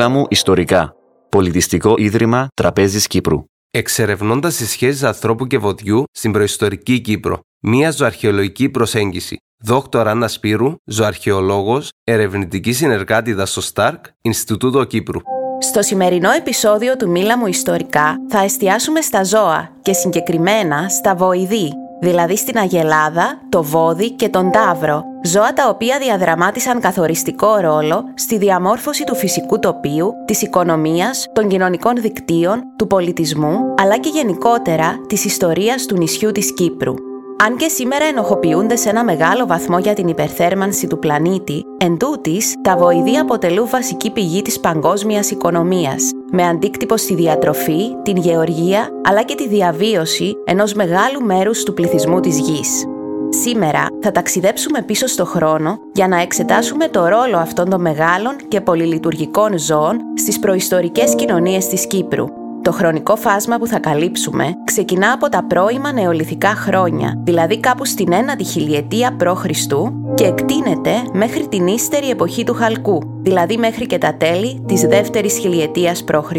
Μίλα μου ιστορικά. Πολιτιστικό Ίδρυμα Τραπέζης Κύπρου. Εξερευνώντας τις σχέσεις ανθρώπου και βοδιού στην προϊστορική Κύπρο. Μία ζωαρχαιολογική προσέγγιση. Δόκτωρ Άννας Σπύρου, ζωαρχαιολόγος, ερευνητική συνεργάτηδα στο ΣΤΑΡΚ, Ινστιτούτο Κύπρου. Στο σημερινό επεισόδιο του Μίλα μου Ιστορικά θα εστιάσουμε στα ζώα και συγκεκριμένα στα βοηδή, δηλαδή στην αγελάδα, το βόδι και τον τάβρο, ζώα τα οποία διαδραμάτισαν καθοριστικό ρόλο στη διαμόρφωση του φυσικού τοπίου, της οικονομίας, των κοινωνικών δικτύων, του πολιτισμού, αλλά και γενικότερα της ιστορίας του νησιού της Κύπρου. Αν και σήμερα ενοχοποιούνται σε ένα μεγάλο βαθμό για την υπερθέρμανση του πλανήτη, εν τούτης, τα βοηδή αποτελούν βασική πηγή της παγκόσμιας οικονομίας, με αντίκτυπο στη διατροφή, την γεωργία, αλλά και τη διαβίωση ενός μεγάλου μέρους του πληθυσμού της γης. Σήμερα θα ταξιδέψουμε πίσω στο χρόνο για να εξετάσουμε το ρόλο αυτών των μεγάλων και πολυλειτουργικών ζώων στις προϊστορικές κοινωνίες της Κύπρου το χρονικό φάσμα που θα καλύψουμε ξεκινά από τα πρώιμα νεολιθικά χρόνια, δηλαδή κάπου στην 1η χιλιετία π.Χ. και εκτείνεται μέχρι την ύστερη εποχή του Χαλκού, δηλαδή μέχρι και τα τέλη της δεύτερης χιλιετίας π.Χ.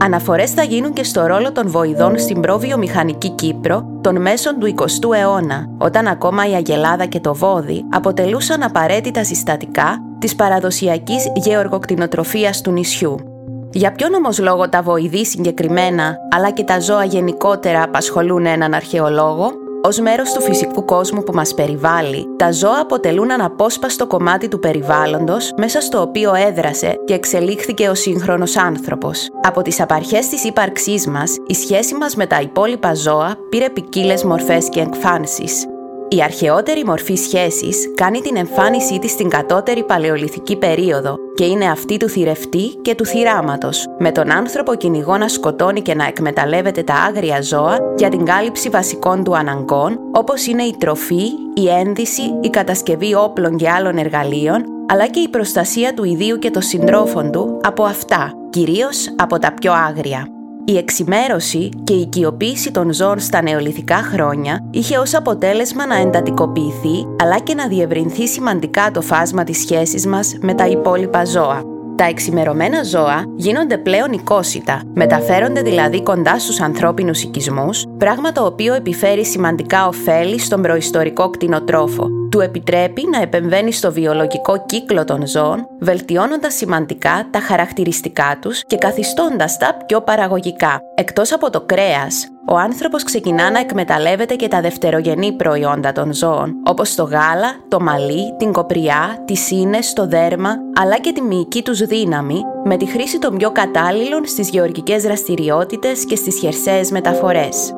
Αναφορές θα γίνουν και στο ρόλο των βοηδών στην προβιομηχανική Κύπρο των μέσων του 20ου αιώνα, όταν ακόμα η αγελάδα και το βόδι αποτελούσαν απαραίτητα συστατικά της παραδοσιακής γεωργοκτηνοτροφίας του νησιού. Για ποιον όμως λόγο τα βοηδή συγκεκριμένα, αλλά και τα ζώα γενικότερα απασχολούν έναν αρχαιολόγο, Ω μέρος του φυσικού κόσμου που μας περιβάλλει, τα ζώα αποτελούν αναπόσπαστο κομμάτι του περιβάλλοντος μέσα στο οποίο έδρασε και εξελίχθηκε ο σύγχρονος άνθρωπος. Από τις απαρχές της ύπαρξής μας, η σχέση μας με τα υπόλοιπα ζώα πήρε ποικίλες μορφές και εκφάνσεις. Η αρχαιότερη μορφή σχέσης κάνει την εμφάνισή της στην κατώτερη παλαιολιθική περίοδο και είναι αυτή του θηρευτή και του θυράματος, με τον άνθρωπο κυνηγό να σκοτώνει και να εκμεταλλεύεται τα άγρια ζώα για την κάλυψη βασικών του αναγκών, όπως είναι η τροφή, η ένδυση, η κατασκευή όπλων και άλλων εργαλείων, αλλά και η προστασία του ιδίου και των συντρόφων του από αυτά, κυρίως από τα πιο άγρια. Η εξημέρωση και η οικειοποίηση των ζώων στα νεολιθικά χρόνια είχε ως αποτέλεσμα να εντατικοποιηθεί αλλά και να διευρυνθεί σημαντικά το φάσμα της σχέσης μας με τα υπόλοιπα ζώα. Τα εξημερωμένα ζώα γίνονται πλέον οικόσιτα, μεταφέρονται δηλαδή κοντά στους ανθρώπινους οικισμούς, πράγμα το οποίο επιφέρει σημαντικά ωφέλη στον προϊστορικό κτηνοτρόφο, του επιτρέπει να επεμβαίνει στο βιολογικό κύκλο των ζώων, βελτιώνοντας σημαντικά τα χαρακτηριστικά τους και καθιστώντας τα πιο παραγωγικά. Εκτός από το κρέας, ο άνθρωπος ξεκινά να εκμεταλλεύεται και τα δευτερογενή προϊόντα των ζώων, όπως το γάλα, το μαλλί, την κοπριά, τις ίνες, το δέρμα, αλλά και τη μυϊκή τους δύναμη, με τη χρήση των πιο κατάλληλων στις γεωργικές δραστηριότητες και στις χερσαίες μεταφορές.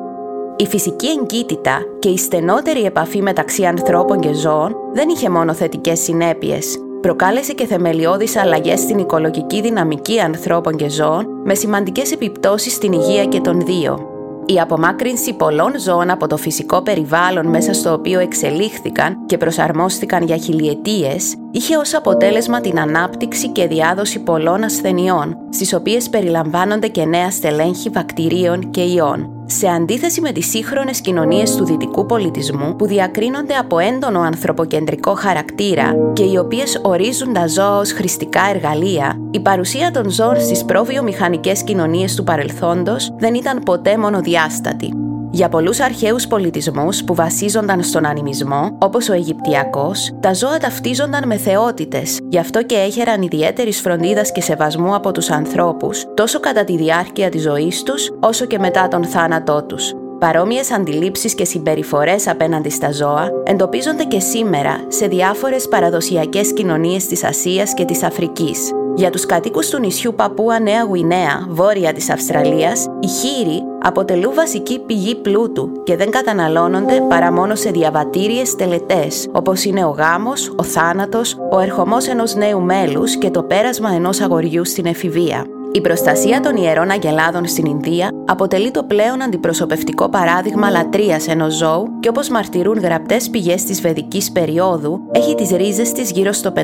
Η φυσική εγκύτητα και η στενότερη επαφή μεταξύ ανθρώπων και ζώων δεν είχε μόνο θετικές συνέπειες. Προκάλεσε και θεμελιώδεις αλλαγές στην οικολογική δυναμική ανθρώπων και ζώων με σημαντικές επιπτώσεις στην υγεία και των δύο. Η απομάκρυνση πολλών ζώων από το φυσικό περιβάλλον μέσα στο οποίο εξελίχθηκαν και προσαρμόστηκαν για χιλιετίες είχε ως αποτέλεσμα την ανάπτυξη και διάδοση πολλών ασθενειών, στις οποίες περιλαμβάνονται και νέα στελέχη βακτηρίων και ιών σε αντίθεση με τις σύγχρονες κοινωνίες του δυτικού πολιτισμού που διακρίνονται από έντονο ανθρωποκεντρικό χαρακτήρα και οι οποίες ορίζουν τα ζώα ως χρηστικά εργαλεία, η παρουσία των ζώων στις προβιομηχανικές κοινωνίες του παρελθόντος δεν ήταν ποτέ μονοδιάστατη. Για πολλούς αρχαίους πολιτισμούς που βασίζονταν στον ανιμισμό, όπως ο Αιγυπτιακός, τα ζώα ταυτίζονταν με θεότητες, γι' αυτό και έχεραν ιδιαίτερης φροντίδας και σεβασμού από τους ανθρώπους, τόσο κατά τη διάρκεια της ζωής τους, όσο και μετά τον θάνατό τους. Παρόμοιες αντιλήψεις και συμπεριφορές απέναντι στα ζώα εντοπίζονται και σήμερα σε διάφορες παραδοσιακές κοινωνίες της Ασίας και της Αφρικής. Για τους κατοίκους του νησιού Παππούα Νέα Γουινέα, βόρεια της Αυστραλίας, οι χείροι αποτελούν βασική πηγή πλούτου και δεν καταναλώνονται παρά μόνο σε διαβατήριες τελετές, όπως είναι ο γάμος, ο θάνατος, ο ερχομός ενός νέου μέλους και το πέρασμα ενός αγοριού στην εφηβεία. Η προστασία των ιερών αγελάδων στην Ινδία αποτελεί το πλέον αντιπροσωπευτικό παράδειγμα λατρείας ενός ζώου και όπως μαρτυρούν γραπτές πηγές της Βεδικής περίοδου, έχει τις ρίζες της γύρω στο 500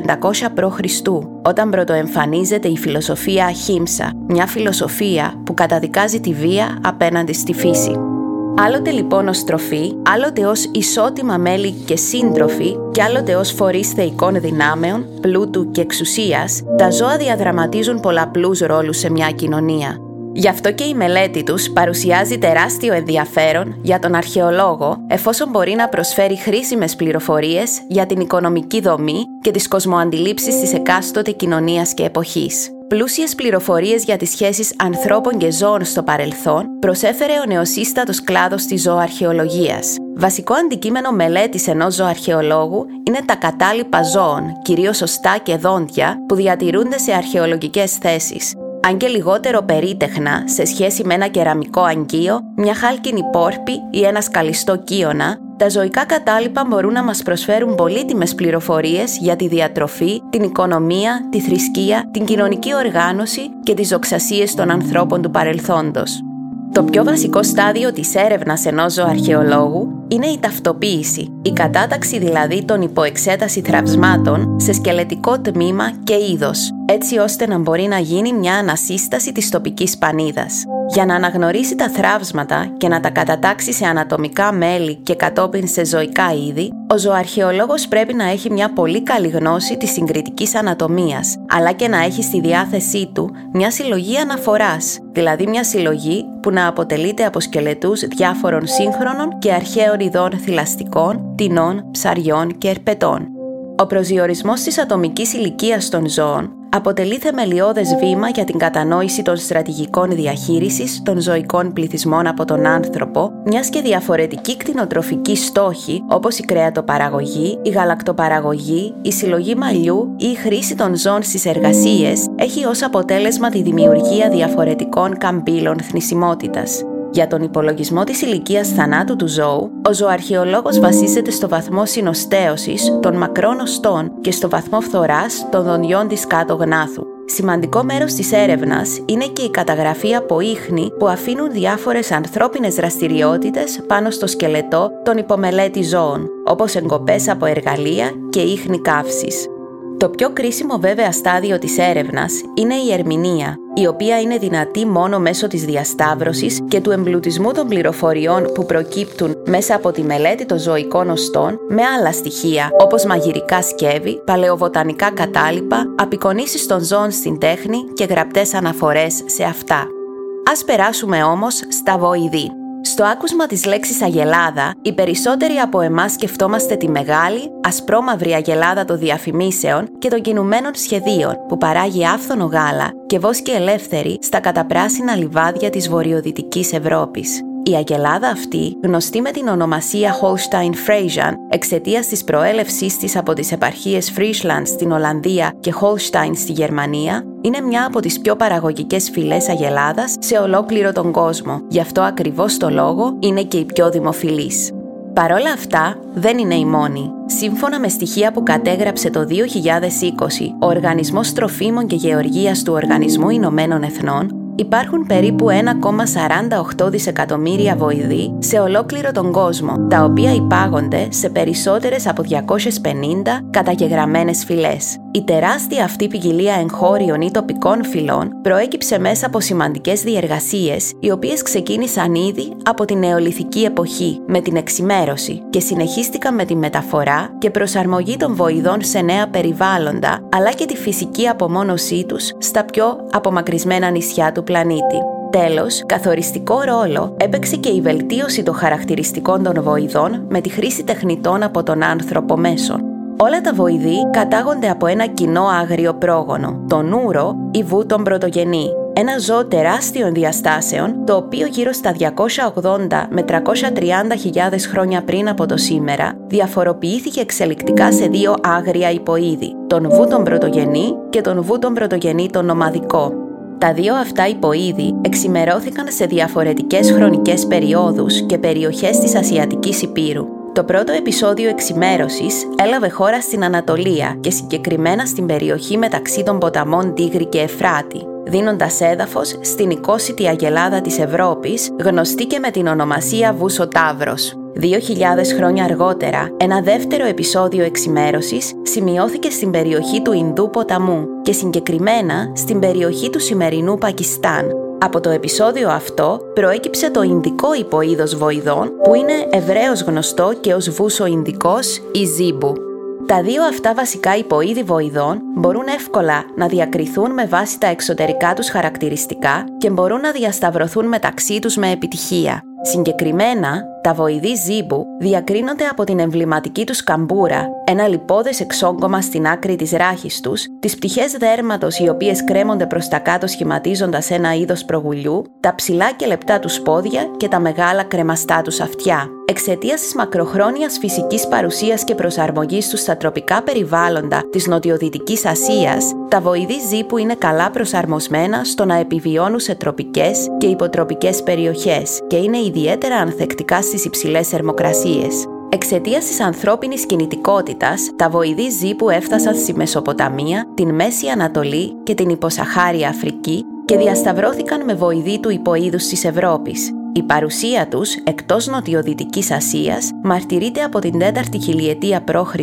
π.Χ., όταν πρωτοεμφανίζεται η φιλοσοφία Αχίμσα, μια φιλοσοφία που καταδικάζει τη βία απέναντι στη φύση. Άλλοτε λοιπόν ως τροφή, άλλοτε ως ισότιμα μέλη και σύντροφοι και άλλοτε ως φορείς θεϊκών δυνάμεων, πλούτου και εξουσίας, τα ζώα διαδραματίζουν πολλαπλούς ρόλους σε μια κοινωνία. Γι' αυτό και η μελέτη τους παρουσιάζει τεράστιο ενδιαφέρον για τον αρχαιολόγο εφόσον μπορεί να προσφέρει χρήσιμες πληροφορίες για την οικονομική δομή και τις κοσμοαντιλήψεις της εκάστοτε κοινωνίας και εποχής. Πλούσιες πληροφορίες για τις σχέσεις ανθρώπων και ζώων στο παρελθόν προσέφερε ο νεοσύστατος κλάδος της ζωοαρχαιολογίας. Βασικό αντικείμενο μελέτης ενός ζωοαρχαιολόγου είναι τα κατάλοιπα ζώων, κυρίως οστά και δόντια, που διατηρούνται σε αρχαιολογικές θέσεις, αν και λιγότερο περίτεχνα σε σχέση με ένα κεραμικό αγκείο, μια χάλκινη πόρπη ή ένα σκαλιστό κύωνα, τα ζωικά κατάλοιπα μπορούν να μας προσφέρουν πολύτιμες πληροφορίες για τη διατροφή, την οικονομία, τη θρησκεία, την κοινωνική οργάνωση και τις δοξασίες των ανθρώπων του παρελθόντος. Το πιο βασικό στάδιο της έρευνας ενός ζωοαρχαιολόγου είναι η ταυτοποίηση, η κατάταξη δηλαδή των υποεξέταση θραυσμάτων σε σκελετικό τμήμα και είδος, έτσι ώστε να μπορεί να γίνει μια ανασύσταση της τοπικής πανίδας. Για να αναγνωρίσει τα θράψματα και να τα κατατάξει σε ανατομικά μέλη και κατόπιν σε ζωικά είδη, ο ζωοαρχαιολόγος πρέπει να έχει μια πολύ καλή γνώση της συγκριτικής ανατομίας, αλλά και να έχει στη διάθεσή του μια συλλογή αναφοράς, δηλαδή μια συλλογή που να αποτελείται από σκελετούς διάφορων σύγχρονων και αρχαίων ειδών θηλαστικών, τεινών, ψαριών και ερπετών. Ο προσδιορισμός της ατομικής ηλικίας των ζώων αποτελεί θεμελιώδες βήμα για την κατανόηση των στρατηγικών διαχείρισης των ζωικών πληθυσμών από τον άνθρωπο, μιας και διαφορετική κτηνοτροφική στόχη όπως η κρέατοπαραγωγή, η γαλακτοπαραγωγή, η συλλογή μαλλιού ή η χρήση των ζώων στις εργασίες έχει ως αποτέλεσμα τη δημιουργία διαφορετικών καμπύλων θνησιμότητας. Για τον υπολογισμό της ηλικίας θανάτου του ζώου, ο ζωοαρχαιολόγος βασίζεται στο βαθμό συνοστέωσης των μακρών οστών και στο βαθμό φθοράς των δοντιών της κάτω γνάθου. Σημαντικό μέρος της έρευνας είναι και η καταγραφή από ίχνη που αφήνουν διάφορες ανθρώπινες δραστηριότητες πάνω στο σκελετό των υπομελέτη ζώων, όπως εγκοπές από εργαλεία και ίχνη καύσης. Το πιο κρίσιμο βέβαια στάδιο της έρευνας είναι η ερμηνεία, η οποία είναι δυνατή μόνο μέσω της διασταύρωσης και του εμπλουτισμού των πληροφοριών που προκύπτουν μέσα από τη μελέτη των ζωικών οστών με άλλα στοιχεία, όπως μαγειρικά σκεύη, παλαιοβοτανικά κατάλοιπα, απεικονίσεις των ζώων στην τέχνη και γραπτές αναφορές σε αυτά. Ας περάσουμε όμως στα βοηδή. Στο άκουσμα της λέξης αγελάδα, οι περισσότεροι από εμάς σκεφτόμαστε τη μεγάλη, ασπρόμαυρη αγελάδα των διαφημίσεων και των κινουμένων σχεδίων που παράγει άφθονο γάλα και βόσκει ελεύθερη στα καταπράσινα λιβάδια της βορειοδυτικής Ευρώπης. Η αγελάδα αυτή, γνωστή με την ονομασία Holstein Friesian εξαιτίας της προέλευσής της από τις επαρχίες Friesland στην Ολλανδία και Holstein στη Γερμανία, είναι μια από τις πιο παραγωγικές φυλές αγελάδας σε ολόκληρο τον κόσμο. Γι' αυτό ακριβώς το λόγο είναι και η πιο δημοφιλής. Παρόλα αυτά, δεν είναι η μόνη. Σύμφωνα με στοιχεία που κατέγραψε το 2020 ο Οργανισμός Τροφίμων και Γεωργίας του Οργανισμού Ηνωμένων Εθνών, υπάρχουν περίπου 1,48 δισεκατομμύρια βοηδοί σε ολόκληρο τον κόσμο, τα οποία υπάγονται σε περισσότερες από 250 καταγεγραμμένες φυλές. Η τεράστια αυτή ποικιλία εγχώριων ή τοπικών φυλών προέκυψε μέσα από σημαντικές διεργασίες, οι οποίες ξεκίνησαν ήδη από την νεολιθική εποχή, με την εξημέρωση και συνεχίστηκαν με τη μεταφορά και προσαρμογή των βοηδών σε νέα περιβάλλοντα, αλλά και τη φυσική απομόνωσή τους στα πιο απομακρυσμένα νησιά του πλανήτη. Τέλος, καθοριστικό ρόλο έπαιξε και η βελτίωση των χαρακτηριστικών των βοηδών με τη χρήση τεχνητών από τον άνθρωπο μέσων. Όλα τα βοηδή κατάγονται από ένα κοινό άγριο πρόγονο, τον ούρο ή βου τον πρωτογενή, ένα ζώο τεράστιων διαστάσεων, το οποίο γύρω στα 280 με 330 χιλιάδες χρόνια πριν από το σήμερα, διαφοροποιήθηκε εξελικτικά σε δύο άγρια υποείδη, τον βου τον πρωτογενή και τον βου τον πρωτογενή τον νομαδικό, τα δύο αυτά υποείδη εξημερώθηκαν σε διαφορετικές χρονικές περιόδους και περιοχές της Ασιατικής Υπήρου. Το πρώτο επεισόδιο εξημέρωσης έλαβε χώρα στην Ανατολία και συγκεκριμένα στην περιοχή μεταξύ των ποταμών Τίγρη και Εφράτη, δίνοντας έδαφος στην οικόσιτη αγελάδα της Ευρώπης, γνωστή και με την ονομασία Βούσο Ταύρος. Δύο χιλιάδες χρόνια αργότερα, ένα δεύτερο επεισόδιο εξημέρωσης σημειώθηκε στην περιοχή του Ινδού ποταμού και συγκεκριμένα στην περιοχή του σημερινού Πακιστάν. Από το επεισόδιο αυτό προέκυψε το Ινδικό υποείδος βοηδών που είναι ευρέως γνωστό και ως βούσο Ινδικός ή Ζίμπου. Τα δύο αυτά βασικά υποείδη βοηδών μπορούν εύκολα να διακριθούν με βάση τα εξωτερικά τους χαρακτηριστικά και μπορούν να διασταυρωθούν μεταξύ τους με επιτυχία. Συγκεκριμένα, τα βοηδή ζύμπου διακρίνονται από την εμβληματική τους καμπούρα, ένα λιπόδες εξόγκωμα στην άκρη της ράχης τους, τις πτυχές δέρματος οι οποίες κρέμονται προς τα κάτω σχηματίζοντας ένα είδος προγουλιού, τα ψηλά και λεπτά τους πόδια και τα μεγάλα κρεμαστά τους αυτιά. Εξαιτίας της μακροχρόνιας φυσικής παρουσίας και προσαρμογής τους στα τροπικά περιβάλλοντα της Νοτιοδυτικής Ασίας, τα βοηδή ζύπου είναι καλά προσαρμοσμένα στο να επιβιώνουν σε τροπικές και υποτροπικές περιοχές και είναι ιδιαίτερα ανθεκτικά στις υψηλές θερμοκρασίες. Εξαιτίας της ανθρώπινης κινητικότητας, τα βοηδή ζύπου έφτασαν στη Μεσοποταμία, την Μέση Ανατολή και την υποσαχάρια Αφρική και διασταυρώθηκαν με βοηδή του υποείδους της Ευρώπης. Η παρουσία τους εκτός νοτιοδυτικής Ασίας μαρτυρείται από την 4η χιλιετία π.Χ.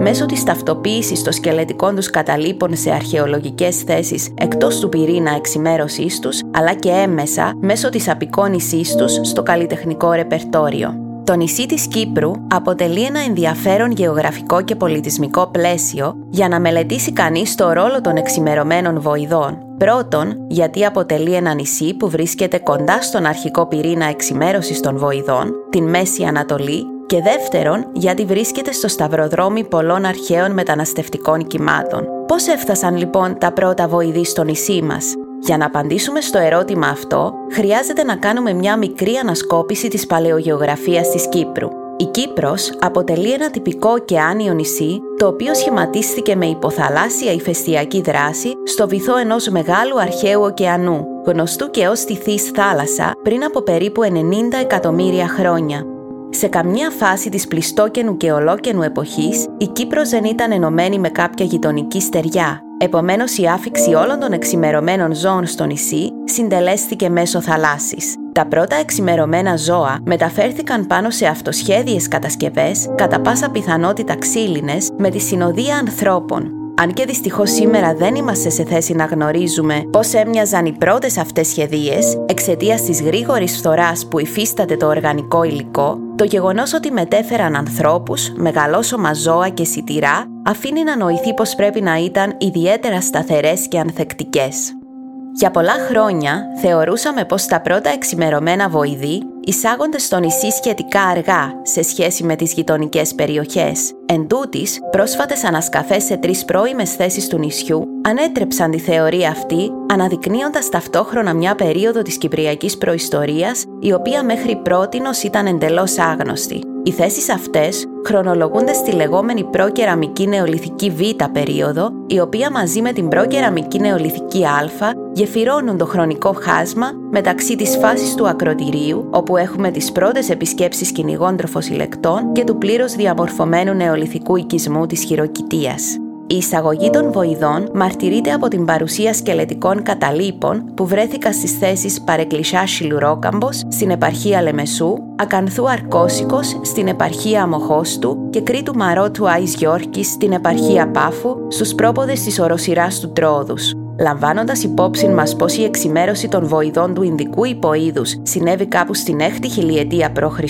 μέσω της ταυτοποίησης των σκελετικών τους καταλήπων σε αρχαιολογικές θέσεις εκτός του πυρήνα εξημέρωσής τους, αλλά και έμμεσα μέσω της απεικόνησής τους στο καλλιτεχνικό ρεπερτόριο. Το νησί της Κύπρου αποτελεί ένα ενδιαφέρον γεωγραφικό και πολιτισμικό πλαίσιο για να μελετήσει κανείς το ρόλο των εξημερωμένων βοηδών. Πρώτον, γιατί αποτελεί ένα νησί που βρίσκεται κοντά στον αρχικό πυρήνα εξημέρωσης των βοηδών, την Μέση Ανατολή, και δεύτερον, γιατί βρίσκεται στο σταυροδρόμι πολλών αρχαίων μεταναστευτικών κυμάτων. Πώς έφτασαν λοιπόν τα πρώτα βοηδοί στο νησί μας; Για να απαντήσουμε στο ερώτημα αυτό, χρειάζεται να κάνουμε μια μικρή ανασκόπηση της παλαιογεωγραφίας της Κύπρου. Η Κύπρος αποτελεί ένα τυπικό ωκεάνιο νησί, το οποίο σχηματίστηκε με υποθαλάσσια ηφαιστειακή δράση στο βυθό ενός μεγάλου αρχαίου ωκεανού, γνωστού και ως τη Θης θάλασσα πριν από περίπου 90 εκατομμύρια χρόνια. Σε καμιά φάση της πλιστόκενου και ολόκενου εποχής, η Κύπρος δεν ήταν ενωμένη με κάποια γειτονική στεριά, Επομένως, η άφηξη όλων των εξημερωμένων ζώων στο νησί συντελέστηκε μέσω θαλάσσης. Τα πρώτα εξημερωμένα ζώα μεταφέρθηκαν πάνω σε αυτοσχέδιες κατασκευές, κατά πάσα πιθανότητα ξύλινες, με τη συνοδεία ανθρώπων, αν και δυστυχώς σήμερα δεν είμαστε σε θέση να γνωρίζουμε πώς έμοιαζαν οι πρώτες αυτές σχεδίες εξαιτίας της γρήγορης φθοράς που υφίσταται το οργανικό υλικό, το γεγονός ότι μετέφεραν ανθρώπους, μεγαλόσωμα ζώα και σιτηρά αφήνει να νοηθεί πως πρέπει να ήταν ιδιαίτερα σταθερές και ανθεκτικές. Για πολλά χρόνια θεωρούσαμε πως τα πρώτα εξημερωμένα βοηδοί εισάγονται στο νησί σχετικά αργά σε σχέση με τις γειτονικές περιοχές. Εν τούτης, πρόσφατες ανασκαφές σε τρεις πρώιμες θέσεις του νησιού ανέτρεψαν τη θεωρία αυτή, αναδεικνύοντας ταυτόχρονα μια περίοδο της Κυπριακής προϊστορίας, η οποία μέχρι πρότινος ήταν εντελώς άγνωστη. Οι θέσεις αυτές χρονολογούνται στη λεγόμενη προκεραμική νεολιθική Β περίοδο, η οποία μαζί με την προκεραμική νεολιθική Α γεφυρώνουν το χρονικό χάσμα μεταξύ της φάσης του ακροτηρίου, όπου έχουμε τις πρώτες επισκέψεις κυνηγών τροφοσυλλεκτών και του πλήρως διαμορφωμένου νεολιθικού οικισμού της χειροκητίας. Η εισαγωγή των βοηδών μαρτυρείται από την παρουσία σκελετικών καταλήπων που βρέθηκαν στις θέσεις Παρεκκλησιά Σιλουρόκαμπος στην επαρχία Λεμεσού, Ακανθού Αρκώσικος στην επαρχία Αμοχώστου και Κρήτου Μαρότου Άης Γιόρκης στην επαρχία Πάφου στους πρόποδες της οροσυράς του Τρόδους. Λαμβάνοντας υπόψη μας πως η εξημέρωση των βοηδών του Ινδικού υποείδους συνέβη κάπου στην 6η χιλιετία π.Χ.,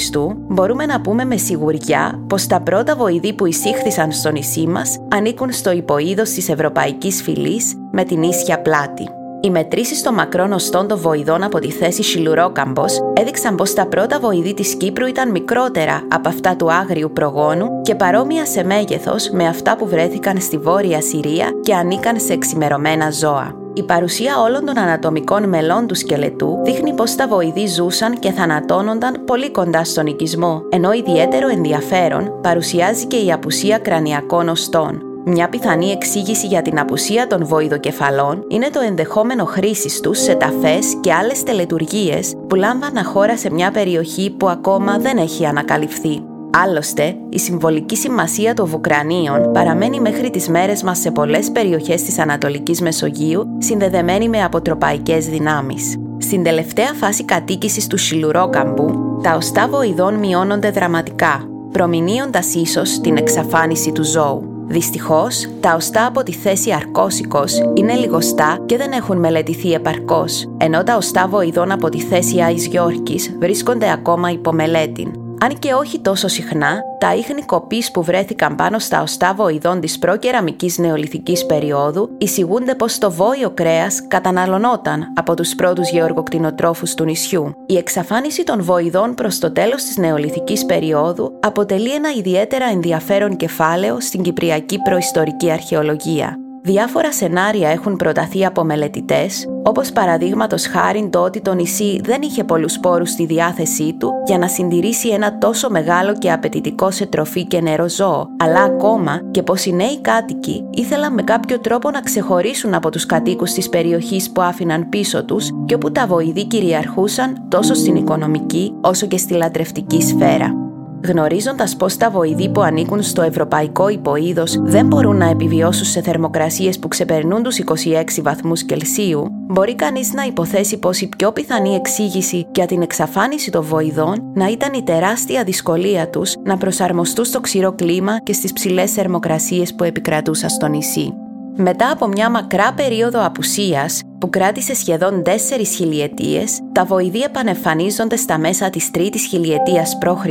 μπορούμε να πούμε με σιγουριά πως τα πρώτα βοηδοί που εισήχθησαν στο νησί μας ανήκουν στο υποείδος της Ευρωπαϊκής Φυλής με την ίσια πλάτη. Οι μετρήσεις των μακρών οστών των βοηδών από τη θέση Σιλουρόκαμπος έδειξαν πως τα πρώτα βοηδοί της Κύπρου ήταν μικρότερα από αυτά του άγριου προγόνου και παρόμοια σε μέγεθος με αυτά που βρέθηκαν στη βόρεια Συρία και ανήκαν σε εξημερωμένα ζώα. Η παρουσία όλων των ανατομικών μελών του σκελετού δείχνει πως τα βοηδοί ζούσαν και θανατώνονταν πολύ κοντά στον οικισμό, ενώ ιδιαίτερο ενδιαφέρον παρουσιάζει και η απουσία κρανιακών οστών. Μια πιθανή εξήγηση για την απουσία των βοηδοκεφαλών είναι το ενδεχόμενο χρήσης τους σε ταφές και άλλες τελετουργίες που λάμβαναν χώρα σε μια περιοχή που ακόμα δεν έχει ανακαλυφθεί. Άλλωστε, η συμβολική σημασία των Βουκρανίων παραμένει μέχρι τις μέρες μας σε πολλές περιοχές της Ανατολικής Μεσογείου συνδεδεμένη με αποτροπαϊκές δυνάμεις. Στην τελευταία φάση κατοίκησης του Σιλουρόκαμπου, τα οστά βοηδών μειώνονται δραματικά, προμηνύοντας ίσως την εξαφάνιση του ζώου. Δυστυχώς, τα οστά από τη θέση αρκώσικος είναι λιγοστά και δεν έχουν μελετηθεί επαρκώς, ενώ τα οστά βοηδών από τη θέση Άις Γιόρκης βρίσκονται ακόμα υπό μελέτη. Αν και όχι τόσο συχνά, τα ίχνη κοπής που βρέθηκαν πάνω στα οστά βοηδών της προκεραμικής νεολιθική περίοδου εισηγούνται πως το βόηο κρέας καταναλωνόταν από τους πρώτους γεωργοκτηνοτρόφους του νησιού. Η εξαφάνιση των βοηδών προς το τέλος της νεολιθική περίοδου αποτελεί ένα ιδιαίτερα ενδιαφέρον κεφάλαιο στην κυπριακή προϊστορική αρχαιολογία. Διάφορα σενάρια έχουν προταθεί από μελετητές, όπως παραδείγματος χάρη το ότι το νησί δεν είχε πολλούς πόρου στη διάθεσή του για να συντηρήσει ένα τόσο μεγάλο και απαιτητικό σε τροφή και νερό ζώο, αλλά ακόμα και πως οι νέοι κάτοικοι ήθελαν με κάποιο τρόπο να ξεχωρίσουν από τους κατοίκους της περιοχής που άφηναν πίσω τους και όπου τα βοηδοί κυριαρχούσαν τόσο στην οικονομική όσο και στη λατρευτική σφαίρα. Γνωρίζοντας πως τα βοηδοί που ανήκουν στο ευρωπαϊκό υποείδος δεν μπορούν να επιβιώσουν σε θερμοκρασίες που ξεπερνούν τους 26 βαθμούς Κελσίου, μπορεί κανείς να υποθέσει πως η πιο πιθανή εξήγηση για την εξαφάνιση των βοηδών να ήταν η τεράστια δυσκολία τους να προσαρμοστούν στο ξηρό κλίμα και στις ψηλές θερμοκρασίες που επικρατούσαν στο νησί. Μετά από μια μακρά περίοδο απουσίας που κράτησε σχεδόν τέσσερις χιλιετίες, τα βοηδοί επανεμφανίζονται στα μέσα της τρίτης χιλιετίας π.Χ.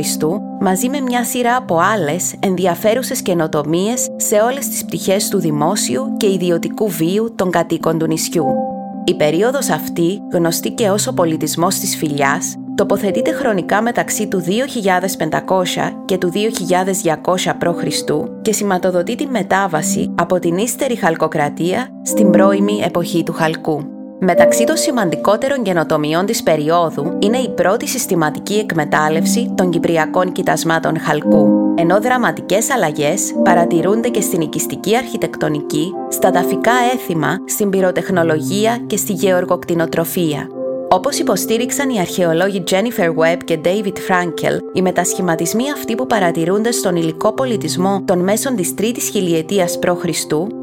μαζί με μια σειρά από άλλες ενδιαφέρουσες καινοτομίες σε όλες τις πτυχές του δημόσιου και ιδιωτικού βίου των κατοίκων του νησιού. Η περίοδος αυτή, γνωστή και ως ο πολιτισμός της φιλιάς, τοποθετείται χρονικά μεταξύ του 2500 και του 2200 π.Χ. και σηματοδοτεί τη μετάβαση από την ύστερη χαλκοκρατία στην πρώιμη εποχή του χαλκού. Μεταξύ των σημαντικότερων καινοτομιών της περίοδου είναι η πρώτη συστηματική εκμετάλλευση των κυπριακών κοιτασμάτων χαλκού, ενώ δραματικές αλλαγές παρατηρούνται και στην οικιστική αρχιτεκτονική, στα ταφικά έθιμα, στην πυροτεχνολογία και στη γεωργοκτηνοτροφία. Όπως υποστήριξαν οι αρχαιολόγοι Jennifer Webb και David Frankel, οι μετασχηματισμοί αυτοί που παρατηρούνται στον υλικό πολιτισμό των μέσων της τρίτης χιλιετίας π.Χ.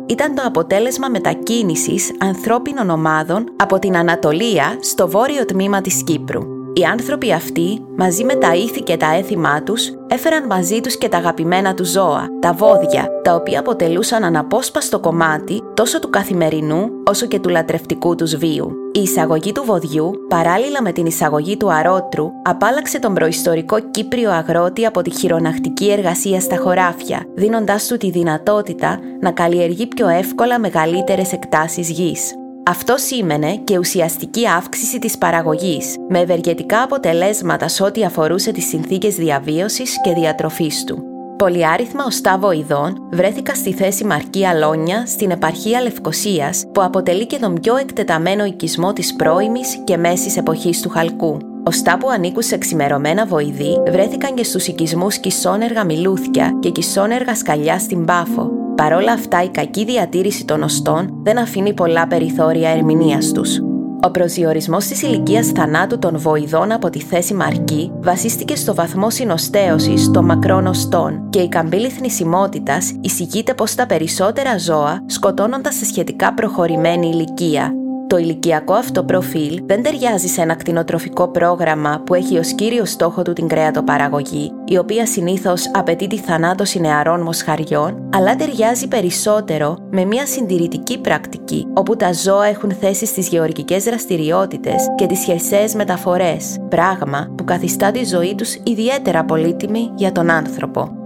ήταν το αποτέλεσμα μετακίνησης ανθρώπινων ομάδων από την Ανατολία στο βόρειο τμήμα της Κύπρου. Οι άνθρωποι αυτοί, μαζί με τα ήθη και τα έθιμά τους, έφεραν μαζί τους και τα αγαπημένα τους ζώα, τα βόδια, τα οποία αποτελούσαν αναπόσπαστο κομμάτι τόσο του καθημερινού όσο και του λατρευτικού τους βίου. Η εισαγωγή του βοδιού, παράλληλα με την εισαγωγή του αρότρου, απάλαξε τον προϊστορικό Κύπριο αγρότη από τη χειρονακτική εργασία στα χωράφια, δίνοντάς του τη δυνατότητα να καλλιεργεί πιο εύκολα μεγαλύτερες εκτάσεις γης. Αυτό σήμαινε και ουσιαστική αύξηση της παραγωγής, με ευεργετικά αποτελέσματα σε ό,τι αφορούσε τις συνθήκες διαβίωσης και διατροφής του. Πολυάριθμα οστά βοηδών βρέθηκα στη θέση Μαρκή Αλόνια στην επαρχία Λευκοσίας, που αποτελεί και τον πιο εκτεταμένο οικισμό της πρώιμης και μέσης εποχής του Χαλκού. Οστά που ανήκουν σε ξημερωμένα βοηδοί βρέθηκαν και στους οικισμούς Κισόνεργα Μιλούθια και Κισόνεργα Σκαλιά στην Πάφο, Παρ' όλα αυτά, η κακή διατήρηση των οστών δεν αφήνει πολλά περιθώρια ερμηνείας τους. Ο προσδιορισμός της ηλικίας θανάτου των βοηδών από τη θέση μαρκή βασίστηκε στο βαθμό συνοστέωσης των μακρών οστών και η καμπύλη θνησιμότητας εισηγείται πως τα περισσότερα ζώα σκοτώνονταν σε σχετικά προχωρημένη ηλικία, το ηλικιακό αυτό προφίλ δεν ταιριάζει σε ένα κτηνοτροφικό πρόγραμμα που έχει ως κύριο στόχο του την κρέατοπαραγωγή, η οποία συνήθως απαιτεί τη θανάτωση νεαρών μοσχαριών, αλλά ταιριάζει περισσότερο με μια συντηρητική πρακτική, όπου τα ζώα έχουν θέση στις γεωργικές δραστηριότητες και τις χερσαίες μεταφορές, πράγμα που καθιστά τη ζωή τους ιδιαίτερα πολύτιμη για τον άνθρωπο.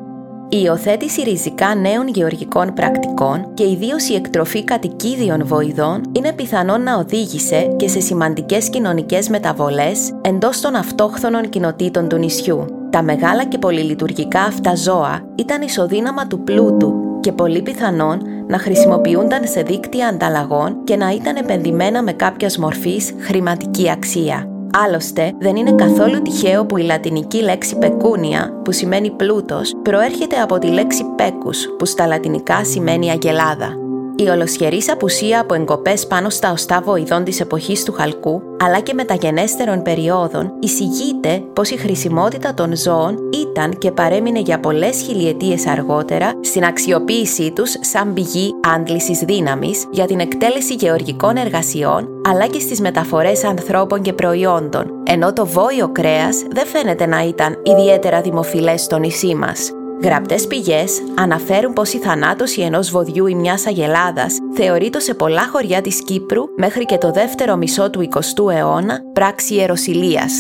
Η υιοθέτηση ριζικά νέων γεωργικών πρακτικών και ιδίως η εκτροφή κατοικίδιων βοηδών είναι πιθανόν να οδήγησε και σε σημαντικές κοινωνικές μεταβολές εντός των αυτόχθονων κοινοτήτων του νησιού. Τα μεγάλα και πολυλειτουργικά αυτά ζώα ήταν ισοδύναμα του πλούτου και πολύ πιθανόν να χρησιμοποιούνταν σε δίκτυα ανταλλαγών και να ήταν επενδυμένα με κάποιας μορφής χρηματική αξία. Άλλωστε, δεν είναι καθόλου τυχαίο που η λατινική λέξη πεκούνια, που σημαίνει πλούτος, προέρχεται από τη λέξη πέκους, που στα λατινικά σημαίνει αγελάδα. Η ολοσχερής απουσία από εγκοπές πάνω στα οστά βοηδών της εποχής του Χαλκού, αλλά και μεταγενέστερων περιόδων, εισηγείται πως η χρησιμότητα των ζώων ήταν και παρέμεινε για πολλές χιλιετίες αργότερα στην αξιοποίησή τους σαν πηγή άντλησης δύναμης για την εκτέλεση γεωργικών εργασιών, αλλά και στις μεταφορές ανθρώπων και προϊόντων, ενώ το βόηο κρέας δεν φαίνεται να ήταν ιδιαίτερα δημοφιλές στο νησί μας. Γραπτές πηγές αναφέρουν πως η θανάτωση ενός βοδιού ή μιας αγελάδας θεωρείται σε πολλά χωριά της Κύπρου μέχρι και το δεύτερο μισό του 20ου αιώνα πράξη ιεροσιλίας.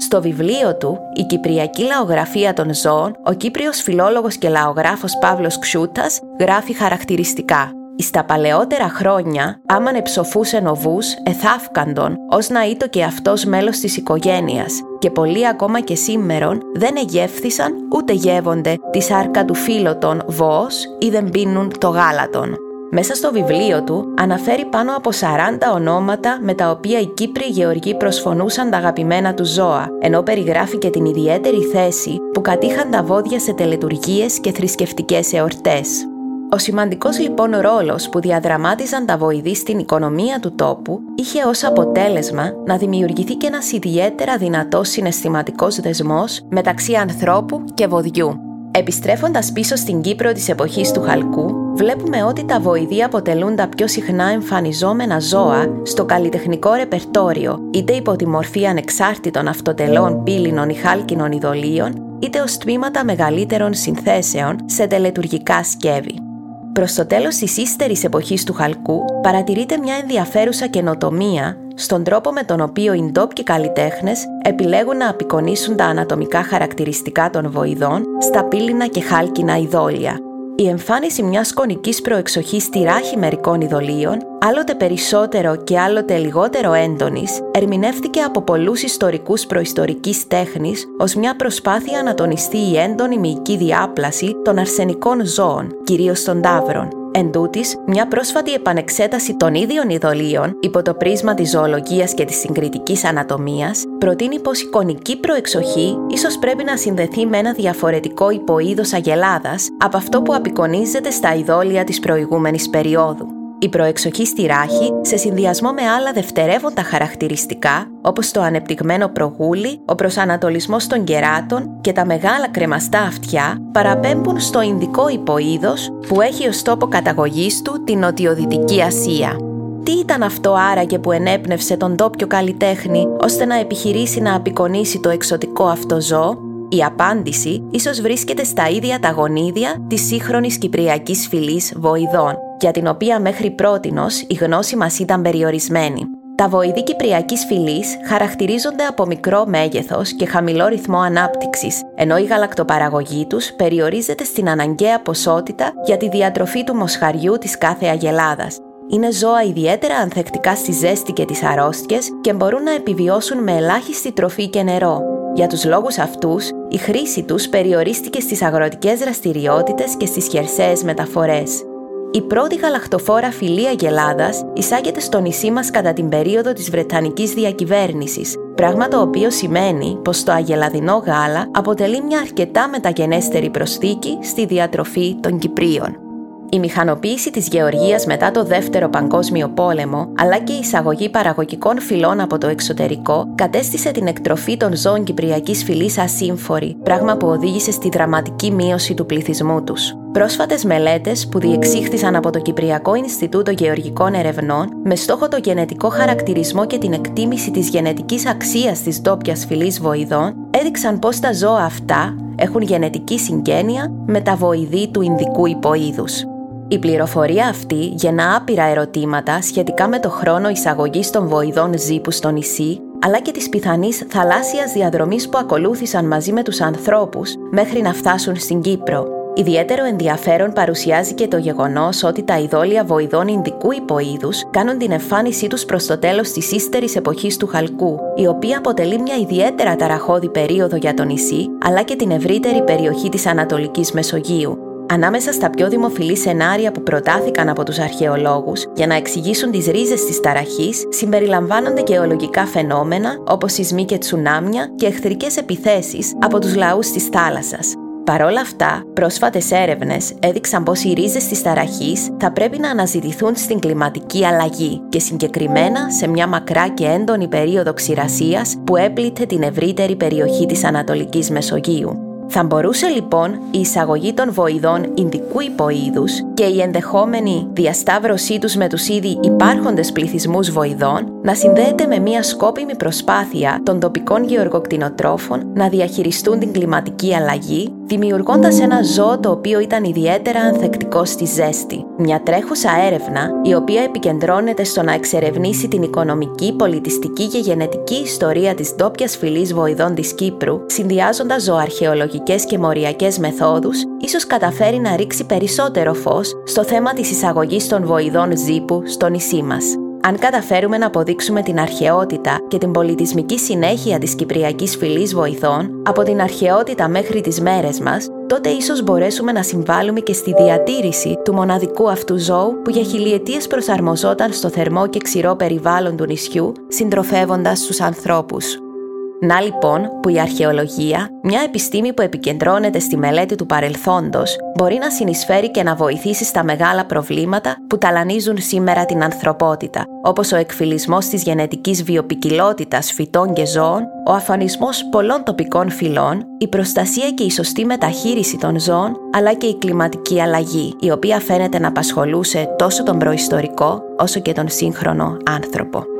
Στο βιβλίο του «Η Κυπριακή Λαογραφία των Ζώων», ο Κύπριος φιλόλογος και λαογράφος Παύλος Ξούτας γράφει χαρακτηριστικά στα παλαιότερα χρόνια, άμαν εψοφούσε νοβούς, εθάφκαντον, ως να είτο και αυτός μέλος της οικογένειας και πολλοί ακόμα και σήμερον δεν εγεύθησαν ούτε γεύονται τη σάρκα του φίλωτον βόος ή δεν πίνουν το γάλατον. Μέσα στο βιβλίο του αναφέρει πάνω από 40 ονόματα με τα οποία οι Κύπροι γεωργοί προσφωνούσαν τα αγαπημένα τους ζώα, ενώ περιγράφει και την ιδιαίτερη θέση που κατήχαν τα βόδια σε τελετουργίες και θρησκευτικές εορτές. Ο σημαντικός λοιπόν ρόλος που διαδραμάτιζαν τα βοηδή στην οικονομία του τόπου είχε ως αποτέλεσμα να δημιουργηθεί και ένας ιδιαίτερα δυνατός συναισθηματικός δεσμός μεταξύ ανθρώπου και βοδιού. Επιστρέφοντας πίσω στην Κύπρο της εποχής του Χαλκού, βλέπουμε ότι τα βοηδή αποτελούν τα πιο συχνά εμφανιζόμενα ζώα στο καλλιτεχνικό ρεπερτόριο, είτε υπό τη μορφή ανεξάρτητων αυτοτελών πύληνων ή χάλκινων ειδωλίων, είτε ως τμήματα μεγαλύτερων συνθέσεων σε τελετουργικά σκεύη. Προς το τέλος της ύστερης εποχής του Χαλκού, παρατηρείται μια ενδιαφέρουσα καινοτομία στον τρόπο με τον οποίο οι ντόπιοι καλλιτέχνες επιλέγουν να απεικονίσουν τα ανατομικά χαρακτηριστικά των βοηδών στα πύληνα και χάλκινα ειδόλια. Η εμφάνιση μιας κονική προεξοχής στη ράχη μερικών ειδωλίων, άλλοτε περισσότερο και άλλοτε λιγότερο έντονης, ερμηνεύτηκε από πολλούς ιστορικούς προϊστορικής τέχνης ως μια προσπάθεια να τονιστεί η έντονη μυϊκή διάπλαση των αρσενικών ζώων, κυρίως των τάβρων, Εν τούτης, μια πρόσφατη επανεξέταση των ίδιων ειδωλίων υπό το πρίσμα της ζωολογίας και της συγκριτικής ανατομίας προτείνει πως η κονική προεξοχή ίσως πρέπει να συνδεθεί με ένα διαφορετικό υποείδος αγελάδας από αυτό που απεικονίζεται στα ειδόλια της προηγούμενης περίοδου. Η προεξοχή στη ράχη, σε συνδυασμό με άλλα δευτερεύοντα χαρακτηριστικά, όπως το ανεπτυγμένο προγούλι, ο προσανατολισμός των κεράτων και τα μεγάλα κρεμαστά αυτιά, παραπέμπουν στο Ινδικό υποείδος που έχει ως τόπο καταγωγής του την Νοτιοδυτική Ασία. Τι ήταν αυτό άραγε που ενέπνευσε τον τόπιο καλλιτέχνη ώστε να επιχειρήσει να απεικονίσει το εξωτικό αυτό ζώο, η απάντηση ίσως βρίσκεται στα ίδια τα γονίδια της σύγχρονης κυπριακής φυλής βοηδών, για την οποία μέχρι πρότινος η γνώση μας ήταν περιορισμένη. Τα βοηδή κυπριακής φυλής χαρακτηρίζονται από μικρό μέγεθος και χαμηλό ρυθμό ανάπτυξης, ενώ η γαλακτοπαραγωγή τους περιορίζεται στην αναγκαία ποσότητα για τη διατροφή του μοσχαριού της κάθε αγελάδας. Είναι ζώα ιδιαίτερα ανθεκτικά στη ζέστη και τις αρρώστιες και μπορούν να επιβιώσουν με ελάχιστη τροφή και νερό. Για τους λόγους αυτούς, η χρήση τους περιορίστηκε στις αγροτικές δραστηριότητες και στις χερσαίες μεταφορές. Η πρώτη γαλακτοφόρα φυλή Αγελάδα εισάγεται στο νησί μας κατά την περίοδο της Βρετανικής διακυβέρνησης, πράγμα το οποίο σημαίνει πως το αγελαδινό γάλα αποτελεί μια αρκετά μεταγενέστερη προσθήκη στη διατροφή των Κυπρίων. Η μηχανοποίηση της γεωργίας μετά το Δεύτερο Παγκόσμιο Πόλεμο, αλλά και η εισαγωγή παραγωγικών φυλών από το εξωτερικό, κατέστησε την εκτροφή των ζώων κυπριακής φυλής ασύμφορη, πράγμα που οδήγησε στη δραματική μείωση του πληθυσμού τους. Πρόσφατες μελέτες που διεξήχθησαν από το Κυπριακό Ινστιτούτο Γεωργικών Ερευνών με στόχο το γενετικό χαρακτηρισμό και την εκτίμηση της γενετικής αξίας της ντόπιας φυλής βοηδών έδειξαν πω τα ζώα αυτά έχουν γενετική συγγένεια με τα βοηδή του Ινδικού υποείδους. Η πληροφορία αυτή γεννά άπειρα ερωτήματα σχετικά με το χρόνο εισαγωγής των βοηδών ζύπου στο νησί, αλλά και της πιθανής θαλάσσιας διαδρομής που ακολούθησαν μαζί με τους ανθρώπους μέχρι να φτάσουν στην Κύπρο. Ιδιαίτερο ενδιαφέρον παρουσιάζει και το γεγονός ότι τα ειδόλια βοηδών Ινδικού υποείδους κάνουν την εμφάνισή τους προς το τέλος της ύστερης εποχής του Χαλκού, η οποία αποτελεί μια ιδιαίτερα ταραχώδη περίοδο για το νησί, αλλά και την ευρύτερη περιοχή της Ανατολικής Μεσογείου. Ανάμεσα στα πιο δημοφιλή σενάρια που προτάθηκαν από τους αρχαιολόγους για να εξηγήσουν τις ρίζες της ταραχής συμπεριλαμβάνονται γεωλογικά φαινόμενα όπως σεισμοί και τσουνάμια και εχθρικές επιθέσεις από τους λαούς της θάλασσας. Παρ' όλα αυτά, πρόσφατες έρευνες έδειξαν πως οι ρίζες της ταραχής θα πρέπει να αναζητηθούν στην κλιματική αλλαγή και συγκεκριμένα σε μια μακρά και έντονη περίοδο ξηρασίας που έπλητε την ευρύτερη περιοχή της Ανατολικής Μεσογείου. Θα μπορούσε λοιπόν η εισαγωγή των βοηδών Ινδικού υποείδους και η ενδεχόμενη διασταύρωσή τους με τους ήδη υπάρχοντες πληθυσμούς βοηδών να συνδέεται με μια σκόπιμη προσπάθεια των τοπικών γεωργοκτηνοτρόφων να διαχειριστούν την κλιματική αλλαγή, δημιουργώντας ένα ζώο το οποίο ήταν ιδιαίτερα ανθεκτικό στη ζέστη. Μια τρέχουσα έρευνα, η οποία επικεντρώνεται στο να εξερευνήσει την οικονομική, πολιτιστική και γενετική ιστορία της ντόπιας φυλής βοηδών της Κύπρου, συνδυάζοντας ζωοαρχαιολογικές και μοριακές μεθόδους, ίσως καταφέρει να ρίξει περισσότερο φως στο θέμα της εισαγωγής των βοηδών ζύπου στο νησί μας. Αν καταφέρουμε να αποδείξουμε την αρχαιότητα και την πολιτισμική συνέχεια της Κυπριακής φυλής βοηθών, από την αρχαιότητα μέχρι τις μέρες μας, τότε ίσως μπορέσουμε να συμβάλλουμε και στη διατήρηση του μοναδικού αυτού ζώου που για χιλιετίες προσαρμοζόταν στο θερμό και ξηρό περιβάλλον του νησιού, συντροφεύοντας τους ανθρώπους. Να λοιπόν που η αρχαιολογία, μια επιστήμη που επικεντρώνεται στη μελέτη του παρελθόντος, μπορεί να συνεισφέρει και να βοηθήσει στα μεγάλα προβλήματα που ταλανίζουν σήμερα την ανθρωπότητα, όπως ο εκφυλισμός της γενετικής βιοπικιλότητας φυτών και ζώων, ο αφανισμός πολλών τοπικών φυλών, η προστασία και η σωστή μεταχείριση των ζώων, αλλά και η κλιματική αλλαγή, η οποία φαίνεται να απασχολούσε τόσο τον προϊστορικό όσο και τον σύγχρονο άνθρωπο.